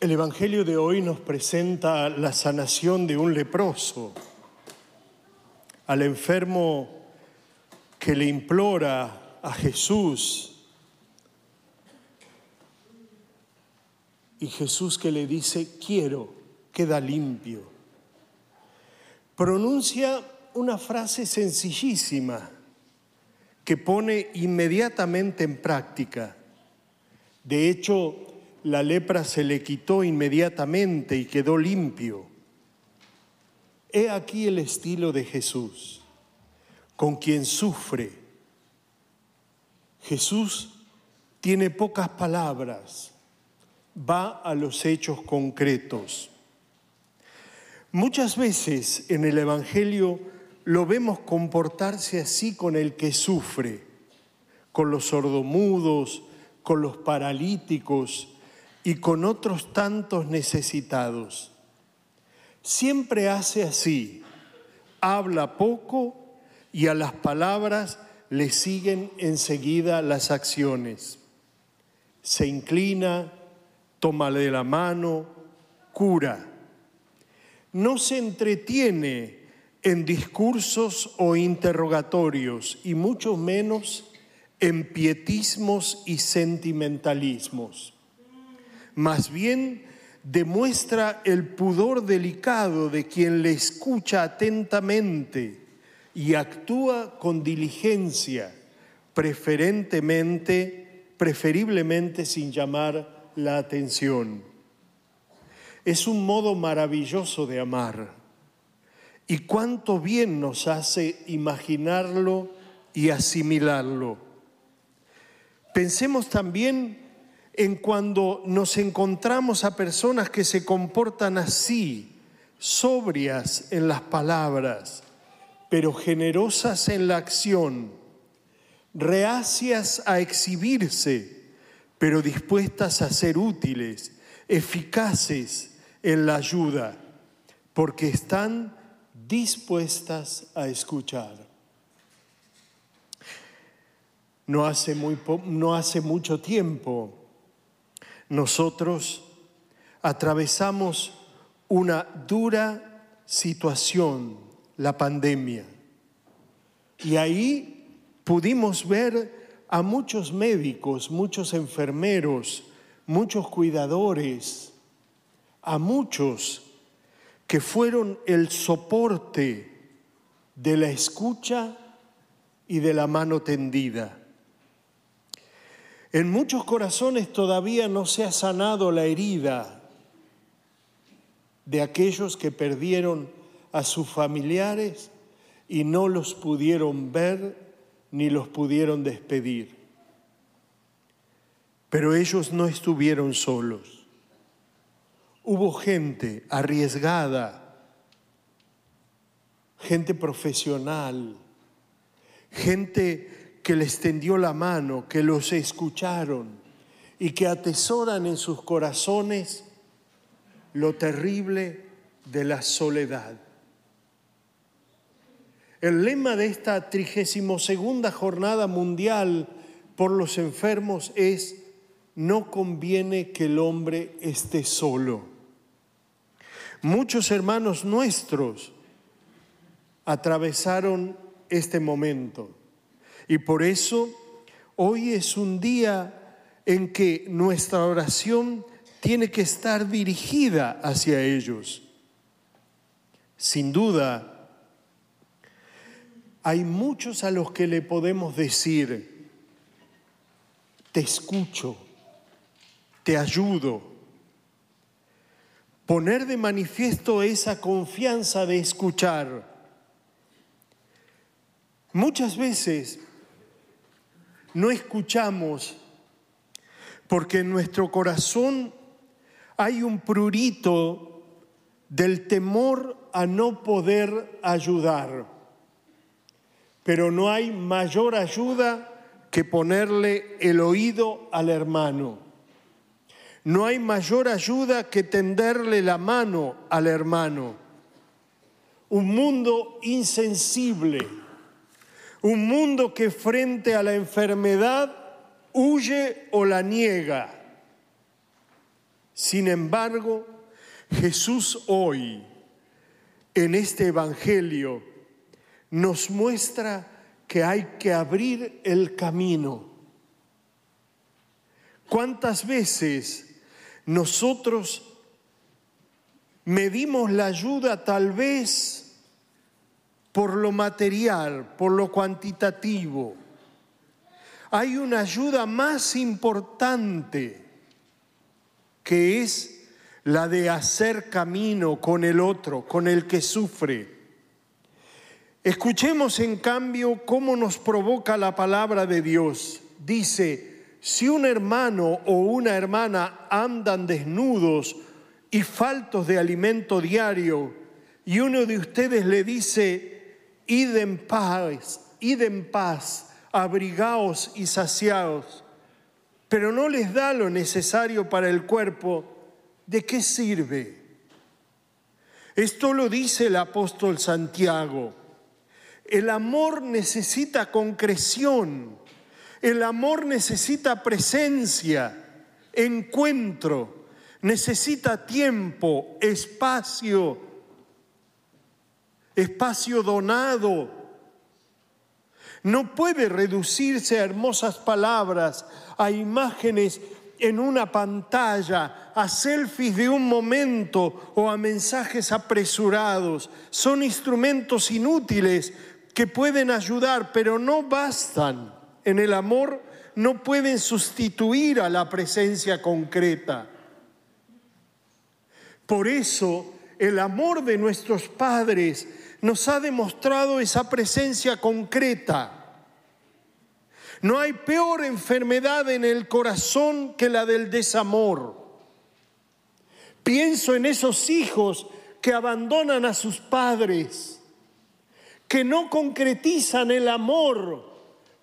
El Evangelio de hoy nos presenta la sanación de un leproso, al enfermo que le implora a Jesús y Jesús que le dice, quiero, queda limpio. Pronuncia una frase sencillísima que pone inmediatamente en práctica. De hecho, la lepra se le quitó inmediatamente y quedó limpio. He aquí el estilo de Jesús, con quien sufre. Jesús tiene pocas palabras, va a los hechos concretos. Muchas veces en el Evangelio lo vemos comportarse así con el que sufre, con los sordomudos, con los paralíticos, y con otros tantos necesitados. Siempre hace así, habla poco y a las palabras le siguen enseguida las acciones. Se inclina, toma de la mano, cura. No se entretiene en discursos o interrogatorios y mucho menos en pietismos y sentimentalismos más bien demuestra el pudor delicado de quien le escucha atentamente y actúa con diligencia, preferentemente, preferiblemente sin llamar la atención. Es un modo maravilloso de amar y cuánto bien nos hace imaginarlo y asimilarlo. Pensemos también en cuando nos encontramos a personas que se comportan así, sobrias en las palabras, pero generosas en la acción, reacias a exhibirse, pero dispuestas a ser útiles, eficaces en la ayuda, porque están dispuestas a escuchar. No hace, muy no hace mucho tiempo, nosotros atravesamos una dura situación, la pandemia. Y ahí pudimos ver a muchos médicos, muchos enfermeros, muchos cuidadores, a muchos que fueron el soporte de la escucha y de la mano tendida. En muchos corazones todavía no se ha sanado la herida de aquellos que perdieron a sus familiares y no los pudieron ver ni los pudieron despedir. Pero ellos no estuvieron solos. Hubo gente arriesgada, gente profesional, gente que les tendió la mano, que los escucharon y que atesoran en sus corazones lo terrible de la soledad. El lema de esta trigésimo segunda jornada mundial por los enfermos es no conviene que el hombre esté solo. Muchos hermanos nuestros atravesaron este momento y por eso hoy es un día en que nuestra oración tiene que estar dirigida hacia ellos. Sin duda, hay muchos a los que le podemos decir, te escucho, te ayudo. Poner de manifiesto esa confianza de escuchar. Muchas veces no escuchamos porque en nuestro corazón hay un prurito del temor a no poder ayudar. Pero no hay mayor ayuda que ponerle el oído al hermano. No hay mayor ayuda que tenderle la mano al hermano. Un mundo insensible un mundo que frente a la enfermedad huye o la niega. Sin embargo, Jesús hoy, en este Evangelio, nos muestra que hay que abrir el camino. ¿Cuántas veces nosotros medimos la ayuda tal vez por lo material, por lo cuantitativo? Hay una ayuda más importante que es la de hacer camino con el otro, con el que sufre. Escuchemos en cambio cómo nos provoca la palabra de Dios. Dice, si un hermano o una hermana andan desnudos y faltos de alimento diario, y uno de ustedes le dice, id en paz, id paz, abrigaos y saciaos, pero no les da lo necesario para el cuerpo, ¿de qué sirve? Esto lo dice el apóstol Santiago. El amor necesita concreción, el amor necesita presencia, encuentro, necesita tiempo, espacio, espacio donado. No puede reducirse a hermosas palabras, a imágenes en una pantalla, a selfies de un momento o a mensajes apresurados. Son instrumentos inútiles que pueden ayudar, pero no bastan. En el amor no pueden sustituir a la presencia concreta. Por eso el amor de nuestros padres nos ha demostrado esa presencia concreta no hay peor enfermedad en el corazón que la del desamor. Pienso en esos hijos que abandonan a sus padres, que no concretizan el amor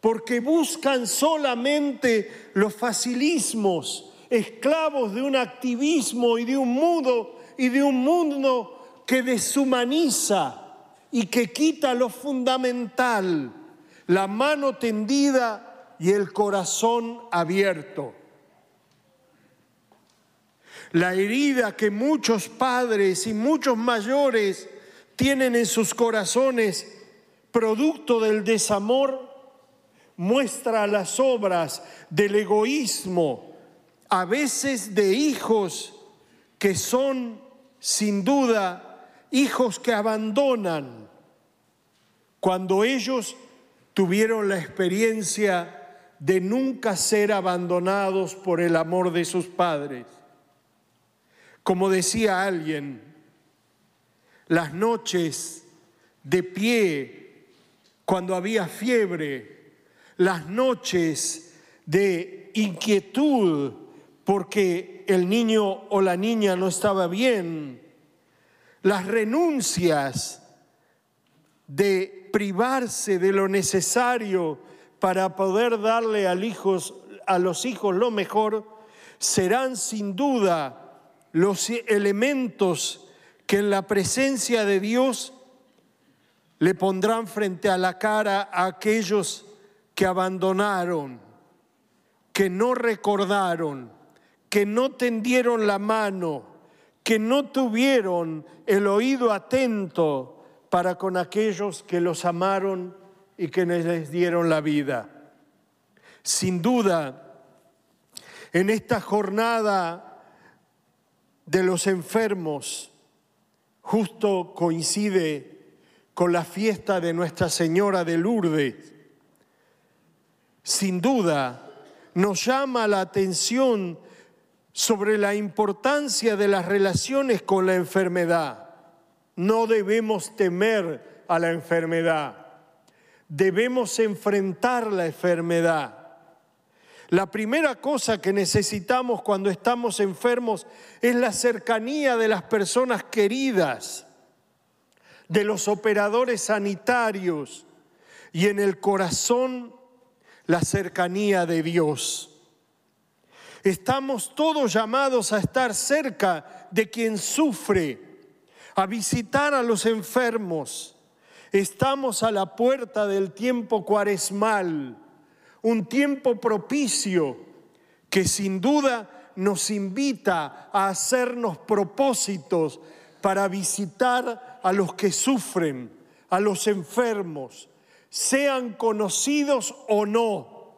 porque buscan solamente los facilismos, esclavos de un activismo y de un mundo y de un mundo que deshumaniza y que quita lo fundamental la mano tendida y el corazón abierto. La herida que muchos padres y muchos mayores tienen en sus corazones, producto del desamor, muestra las obras del egoísmo, a veces de hijos que son sin duda hijos que abandonan cuando ellos tuvieron la experiencia de nunca ser abandonados por el amor de sus padres. Como decía alguien, las noches de pie cuando había fiebre, las noches de inquietud porque el niño o la niña no estaba bien, las renuncias de privarse de lo necesario para poder darle a los hijos lo mejor, serán sin duda los elementos que en la presencia de Dios le pondrán frente a la cara a aquellos que abandonaron, que no recordaron, que no tendieron la mano, que no tuvieron el oído atento para con aquellos que los amaron y que les dieron la vida. Sin duda, en esta jornada de los enfermos, justo coincide con la fiesta de Nuestra Señora de Lourdes. Sin duda, nos llama la atención sobre la importancia de las relaciones con la enfermedad. No debemos temer a la enfermedad, debemos enfrentar la enfermedad. La primera cosa que necesitamos cuando estamos enfermos es la cercanía de las personas queridas, de los operadores sanitarios y en el corazón la cercanía de Dios. Estamos todos llamados a estar cerca de quien sufre a visitar a los enfermos. Estamos a la puerta del tiempo cuaresmal, un tiempo propicio que sin duda nos invita a hacernos propósitos para visitar a los que sufren, a los enfermos, sean conocidos o no,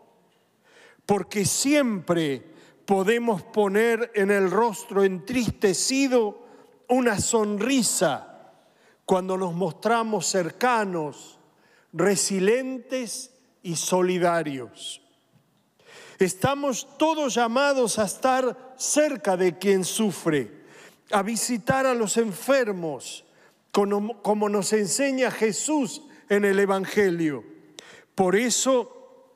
porque siempre podemos poner en el rostro entristecido una sonrisa cuando nos mostramos cercanos, resilientes y solidarios. Estamos todos llamados a estar cerca de quien sufre, a visitar a los enfermos, como, nos enseña Jesús en el Evangelio. Por eso,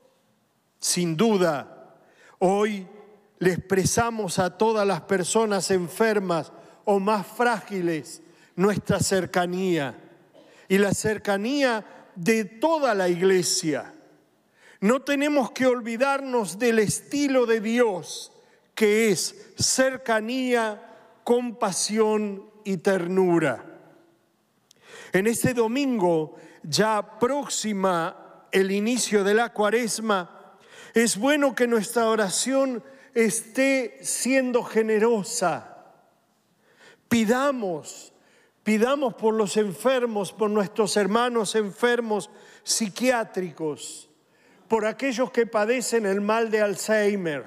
sin duda, hoy le expresamos a todas las personas enfermas o más frágiles nuestra cercanía y la cercanía de toda la iglesia. No tenemos que olvidarnos del estilo de Dios, que es cercanía, compasión y ternura. En este domingo, ya próxima el inicio de la cuaresma, es bueno que nuestra oración esté siendo generosa. Pidamos, pidamos por los enfermos, por nuestros hermanos enfermos psiquiátricos por aquellos que padecen el mal de Alzheimer,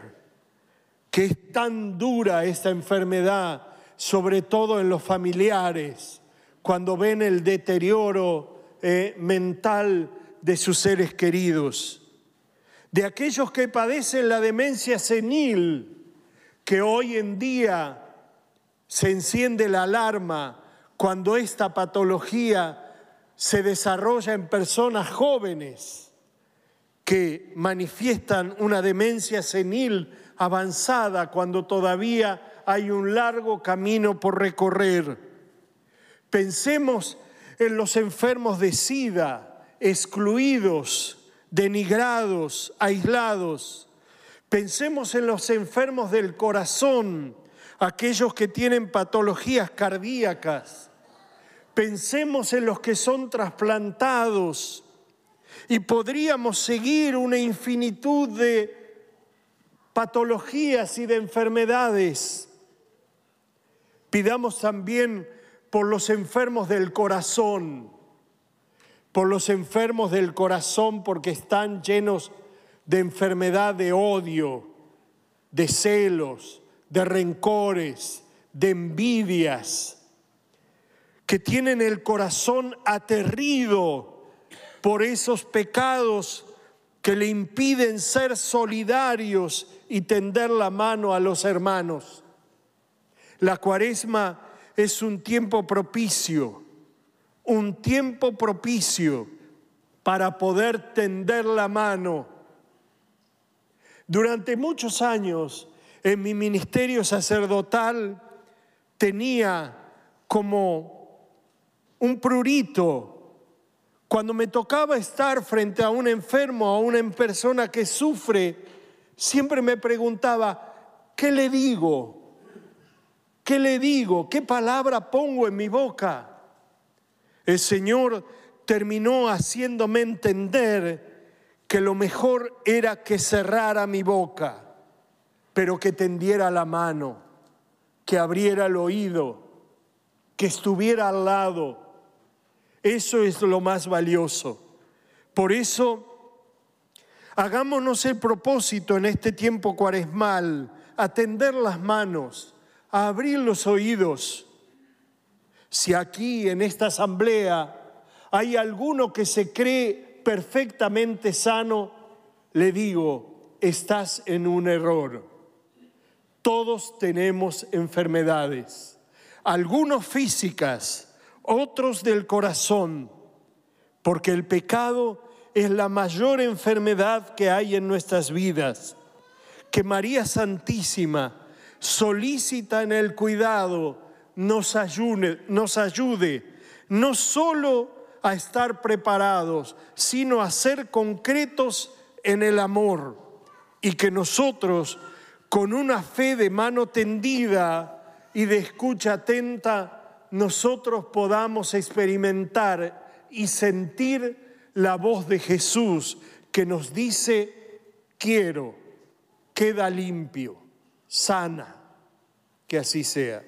que es tan dura esta enfermedad, sobre todo en los familiares, cuando ven el deterioro eh, mental de sus seres queridos, de aquellos que padecen la demencia senil, que hoy en día se enciende la alarma cuando esta patología se desarrolla en personas jóvenes que manifiestan una demencia senil avanzada cuando todavía hay un largo camino por recorrer. Pensemos en los enfermos de SIDA, excluidos, denigrados, aislados. Pensemos en los enfermos del corazón, aquellos que tienen patologías cardíacas. Pensemos en los que son trasplantados, y podríamos seguir una infinitud de patologías y de enfermedades. Pidamos también por los enfermos del corazón, por los enfermos del corazón porque están llenos de enfermedad de odio, de celos, de rencores, de envidias, que tienen el corazón aterrido por esos pecados que le impiden ser solidarios y tender la mano a los hermanos. La cuaresma es un tiempo propicio, un tiempo propicio para poder tender la mano. Durante muchos años en mi ministerio sacerdotal tenía como un prurito cuando me tocaba estar frente a un enfermo, a una persona que sufre, siempre me preguntaba, ¿qué le digo? ¿Qué le digo? ¿Qué palabra pongo en mi boca? El Señor terminó haciéndome entender que lo mejor era que cerrara mi boca, pero que tendiera la mano, que abriera el oído, que estuviera al lado eso es lo más valioso. Por eso, hagámonos el propósito en este tiempo cuaresmal, a tender las manos, a abrir los oídos. Si aquí en esta asamblea hay alguno que se cree perfectamente sano, le digo, estás en un error. Todos tenemos enfermedades, algunos físicas, otros del corazón, porque el pecado es la mayor enfermedad que hay en nuestras vidas. Que María Santísima, solícita en el cuidado, nos ayude, nos ayude no solo a estar preparados, sino a ser concretos en el amor y que nosotros, con una fe de mano tendida y de escucha atenta, nosotros podamos experimentar y sentir la voz de Jesús que nos dice, quiero, queda limpio, sana. Que así sea.